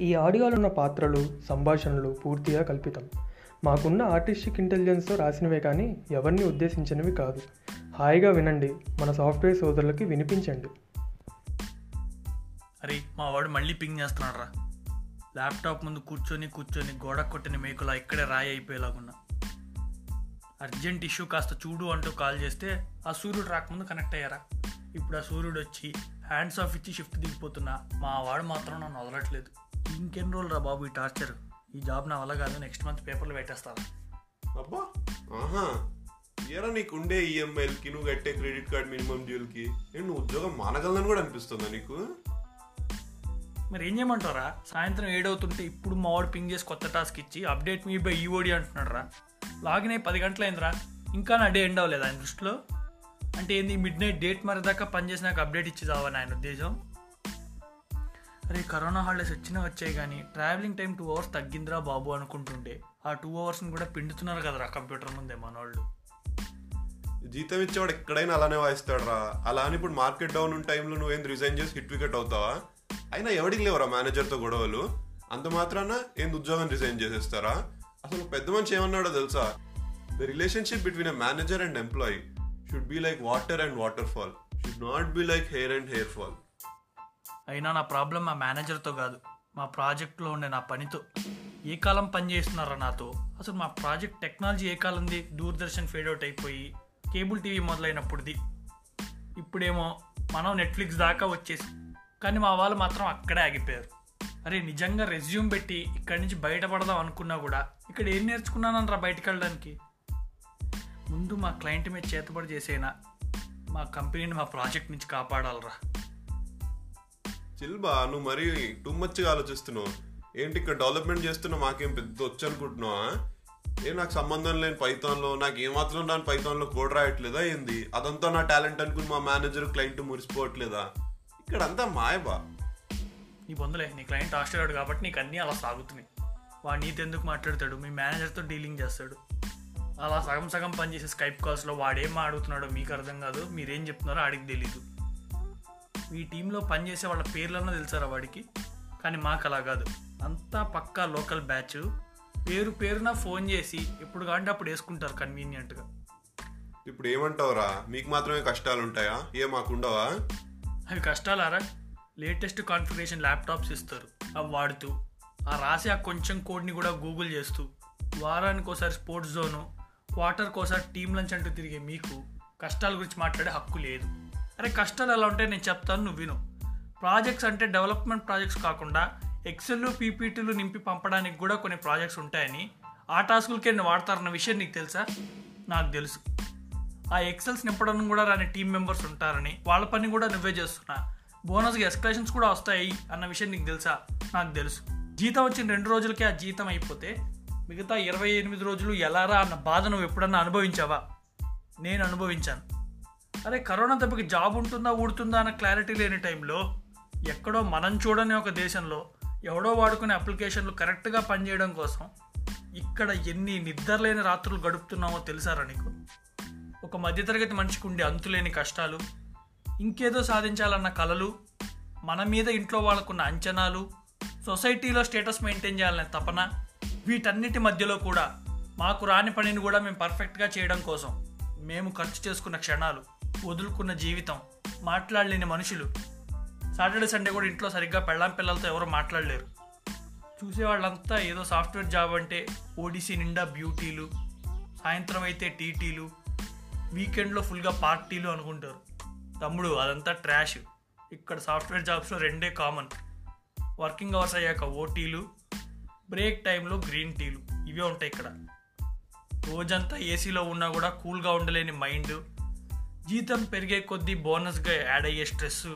ఈ ఆడియోలో ఉన్న పాత్రలు సంభాషణలు పూర్తిగా కల్పితం. మాకున్న ఆర్టిస్టిక్ ఇంటెలిజెన్స్తో రాసినవే కానీ ఎవరిని ఉద్దేశించినవి కాదు. హాయిగా వినండి మన సాఫ్ట్వేర్ సోదరులకి వినిపించండి. అరే మా వాడు మళ్ళీ పింగ్ చేస్తున్నాడు రా ల్యాప్టాప్ ముందు కూర్చొని కూర్చొని గోడ కొట్టిన మేకులా ఇక్కడే రాయి అయిపోయేలాగున్నా. అర్జెంట్ ఇష్యూ కాస్త చూడు అంటూ కాల్ చేస్తే ఆ సూర్యుడు రాకముందు కనెక్ట్ అయ్యారా? ఇప్పుడు ఆ సూర్యుడు వచ్చి హ్యాండ్స్ ఆఫ్ ఇచ్చి షిఫ్ట్ దిగిపోతున్నా. మా వాడు మాత్రం నన్ను వదలట్లేదు. ఇంకెన్ని రోజులు రా బాబు ఈ టార్చర్ ఈ జాబ్ నా వల్ల కాదు నెక్స్ట్ మంత్ పేపర్లు పెట్టేస్తాను. అబ్బా ఆహా. ఏరా నీకు ఉండే ఈఎంఐలకి నువ్వు కట్టే క్రెడిట్ కార్డ్ మినిమం డ్యూల్కి నేను ఉద్యోగం మానగలనని కూడా అనిపిస్తుందా నీకు? మరి ఏం చేయమంటారా సాయంత్రం ఏడవుతుంటే ఇప్పుడు మా వాడు పింగ్ చేసి కొత్త టాస్క్ ఇచ్చి అప్డేట్ మీ బై ఈఓడి అంటున్నాడు రా లాగిన్ అయ్యి పది గంటలైందిరా. ఇంకా నా డే ఎండ్ అవ్వలేదు ఆయన దృష్టిలో. అంటే ఏంది మిడ్ నైట్ డేట్ మరి దాకా పనిచేసి నాకు అప్డేట్ ఇచ్చి చావని ఆయన ఉద్దేశం? అరే కరోనా హాలిడేస్ వచ్చినా వచ్చాయి కానీ ట్రావెలింగ్ టైం టూ అవర్స్ తగ్గిందిరా బాబు అనుకుంటుండే. ఆ టూ అవర్స్ని కూడా పిండుతున్నారు కదరా కంప్యూటర్ ముందే మనోళ్ళు. జీతం ఇచ్చేవాడు ఎక్కడైనా అలానే వాయిస్తాడు రా అలా అని ఇప్పుడు మార్కెట్ డౌన్ ఉన్న టైంలో నువ్వేం రిజైన్ చేసి హిట్ వికెట్ అవుతావా? అయినా ఎవడికి లేవరా మేనేజర్తో గొడవలు? అంత మాత్రాన ఏంది ఉద్యోగం రిజైన్ చేసేస్తారా? అసలు పెద్ద మనిషి ఏమన్నాడో తెలుసా? The relationship between a manager and employee should be like water and water fall should not be like hair and hair fall అయినా నా ప్రాబ్లం మా మేనేజర్తో కాదు. మా ప్రాజెక్ట్లో ఉండే నా పనితో. ఏ కాలం పని చేస్తున్నారా నాతో? అసలు మా ప్రాజెక్ట్ టెక్నాలజీ ఏ కాలంది? దూరదర్శన్ ఫేడ్ అవుట్ అయిపోయి కేబుల్ టీవీ మొదలైనప్పుడుది. ఇప్పుడేమో మనం నెట్ఫ్లిక్స్ దాకా వచ్చేసి కానీ మా వాళ్ళు మాత్రం అక్కడే ఆగిపోయారు. అరే నిజంగా రెజ్యూమ్ పెట్టి ఇక్కడి నుంచి బయటపడదాం అనుకున్నా కూడా ఇక్కడ ఏం నేర్చుకున్నానరా బయటకు వెళ్ళడానికి ముందు మా క్లయింట్ మీద చేతబడి చేసేనా మా కంపెనీని మా ప్రాజెక్ట్ నుంచి కాపాడాలరా. చిల్బా నువ్వు మరీ టూ మచ్గా ఆలోచిస్తున్నావు. ఏంటి ఇక్కడ డెవలప్మెంట్ చేస్తున్నా మాకేం పెద్ద వచ్చు అనుకుంటున్నావా? ఏ నాకు సంబంధం లేని పైథాన్లో నాకు ఏమాత్రం దాని పైథాన్లో కోడ్ రాయట్లేదా ఏంది? అదంతా నా టాలెంట్ అనుకుని మా మేనేజర్ క్లయింట్ మురిసిపోవట్లేదా? ఇక్కడ అంతా మాయబా. నీ బొందలే నీ క్లయింట్ ఆస్ట్రేలియాడు కాబట్టి నీకు అన్నీ అలా సాగుతున్నాయి. వాడు నీతో ఎందుకు మాట్లాడతాడు? మీ మేనేజర్తో డీలింగ్ చేస్తాడు. అలా సగం సగం పనిచేసే స్కైప్ కాల్స్లో వాడేం అడుగుతున్నాడో మీకు అర్థం కాదు మీరేం చెప్తున్నారో ఆడికి తెలీదు. మీ టీంలో పనిచేసే వాళ్ళ పేర్లన్నా తెలుసారా వాడికి? కానీ మాకు అలా కాదు. అంతా పక్కా లోకల్ బ్యాచ్ పేరు పేరున ఫోన్ చేసి ఎప్పుడు కాంటే అప్పుడు వేసుకుంటారు కన్వీనియంట్గా ఇప్పుడు ఏమంటావురా? మీకు మాత్రమే కష్టాలు ఉంటాయా ఏ మాకుండవా అవి కష్టాలారా? లేటెస్ట్ కాన్ఫిగరేషన్ ల్యాప్టాప్స్ ఇస్తారు. అవి వాడుతూ ఆ రాసి ఆ కొంచెం కోడ్ని కూడా గూగుల్ చేస్తూ వారానికి ఒకసారి స్పోర్ట్స్ జోను క్వార్టర్ కోసం టీమ్ లంచ్ అంటూ తిరిగే మీకు కష్టాల గురించి మాట్లాడే హక్కు లేదు. అరే కష్టాలు ఎలా ఉంటాయి నేను చెప్తాను నువ్వు విను. ప్రాజెక్ట్స్ అంటే డెవలప్మెంట్ ప్రాజెక్ట్స్ కాకుండా ఎక్సెల్ పీపీటీలు నింపి పంపడానికి కూడా కొన్ని ప్రాజెక్ట్స్ ఉంటాయని ఆ టాస్కులకే నేను వాడతారన్న విషయం నీకు తెలుసా? నాకు తెలుసు. ఆ ఎక్సెల్స్ నింపడం కూడా రాని టీం మెంబర్స్ ఉంటారని వాళ్ళ పని కూడా నువ్వే చేస్తున్నా. బోనస్కి ఎస్కలేషన్స్ కూడా వస్తాయి అన్న విషయం నీకు తెలుసా? నాకు తెలుసు. జీతం వచ్చిన రెండు రోజులకే ఆ జీతం అయిపోతే మిగతా ఇరవై ఎనిమిది రోజులు ఎలారా అన్న బాధ నువ్వు ఎప్పుడన్నా అనుభవించావా? నేను అనుభవించాను. అరే కరోనా దెబ్బకి జాబ్ ఉంటుందా ఊడుతుందా అన్న క్లారిటీ లేని టైంలో ఎక్కడో మనం చూడని ఒక దేశంలో ఎవడో వాడుకునే అప్లికేషన్లు కరెక్ట్గా పనిచేయడం కోసం ఇక్కడ ఎన్ని నిద్రలేని రాత్రులు గడుపుతున్నామో తెలుసారా నీకు? ఒక మధ్యతరగతి మనిషికి ఉండే అంతులేని కష్టాలు ఇంకేదో సాధించాలన్న కలలు మన మీద ఇంట్లో వాళ్ళకున్న అంచనాలు సొసైటీలో స్టేటస్ మెయింటైన్ చేయాలనే తపన వీటన్నిటి మధ్యలో కూడా మాకు రాని పనిని కూడా మేము పర్ఫెక్ట్గా చేయడం కోసం మేము ఖర్చు చేసుకున్న క్షణాలు వదులుకున్న జీవితం మాట్లాడలేని మనుషులు సాటర్డే సండే కూడా ఇంట్లో సరిగ్గా పెళ్ళాం పిల్లలతో ఎవరు మాట్లాడలేరు. చూసేవాళ్ళంతా ఏదో సాఫ్ట్వేర్ జాబ్ అంటే ఓడిసి నిండా బ్యూటీలు సాయంత్రం అయితే టీటీలు వీకెండ్లో ఫుల్గా పార్టీలు అనుకుంటారు. తమ్ముడు అదంతా ట్రాష్. ఇక్కడ సాఫ్ట్వేర్ జాబ్స్లో రెండే కామన్. వర్కింగ్ అవర్స్ అయ్యాక ఓటీలు బ్రేక్ టైంలో గ్రీన్ టీలు. ఇవే ఉంటాయి ఇక్కడ. రోజంతా ఏసీలో ఉన్నా కూడా కూల్గా ఉండలేని మైండ్. జీతం పెరిగే కొద్దీ బోనస్గా యాడ్ అయ్యే స్ట్రెస్.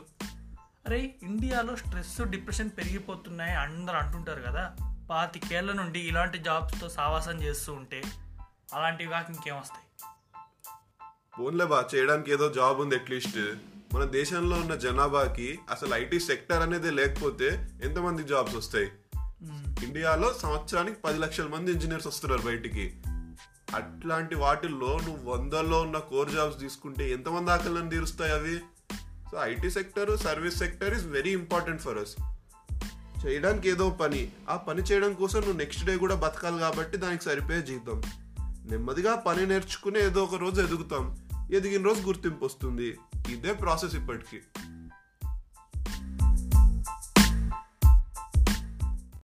అరే ఇండియాలో స్ట్రెస్ డిప్రెషన్ పెరిగిపోతున్నాయి అందరూ అంటుంటారు కదా. పాతికేళ్ళ నుండి ఇలాంటి జాబ్స్తో సావాసం చేస్తూ ఉంటే అలాంటివి కాక ఇంకేం వస్తాయి? ఫోన్లే బా చేయడానికి ఏదో జాబ్ ఉంది అట్లీస్ట్ మన దేశంలో ఉన్న జనాభాకి అసలు ఐటీ సెక్టర్ అనేది లేకపోతే ఎంతమంది జాబ్స్ వస్తాయి? ఇండియాలో సంవత్సరానికి పది లక్షల మంది ఇంజనీర్స్ వస్తున్నారు బయటికి. అట్లాంటి వాటిల్లో నువ్వు వందల్లో ఉన్న కోర్ జాబ్స్ తీసుకుంటే ఎంతమంది ఆకలిని తీరుస్తాయి అవి? So IT sector service sector is very important for us చేయడానికి ఏదో పని. ఆ పని చేయడం కోసం నువ్వు నెక్స్ట్ డే కూడా బతకాలి కాబట్టి దానికి సరిపోయే జీతం. నెమ్మదిగా పని నేర్చుకుని ఏదో ఒక రోజు ఎదుగుతాం. ఎదిగిన రోజు గుర్తింపు వస్తుంది. ఇదే ప్రాసెస్ ఇప్పటికి.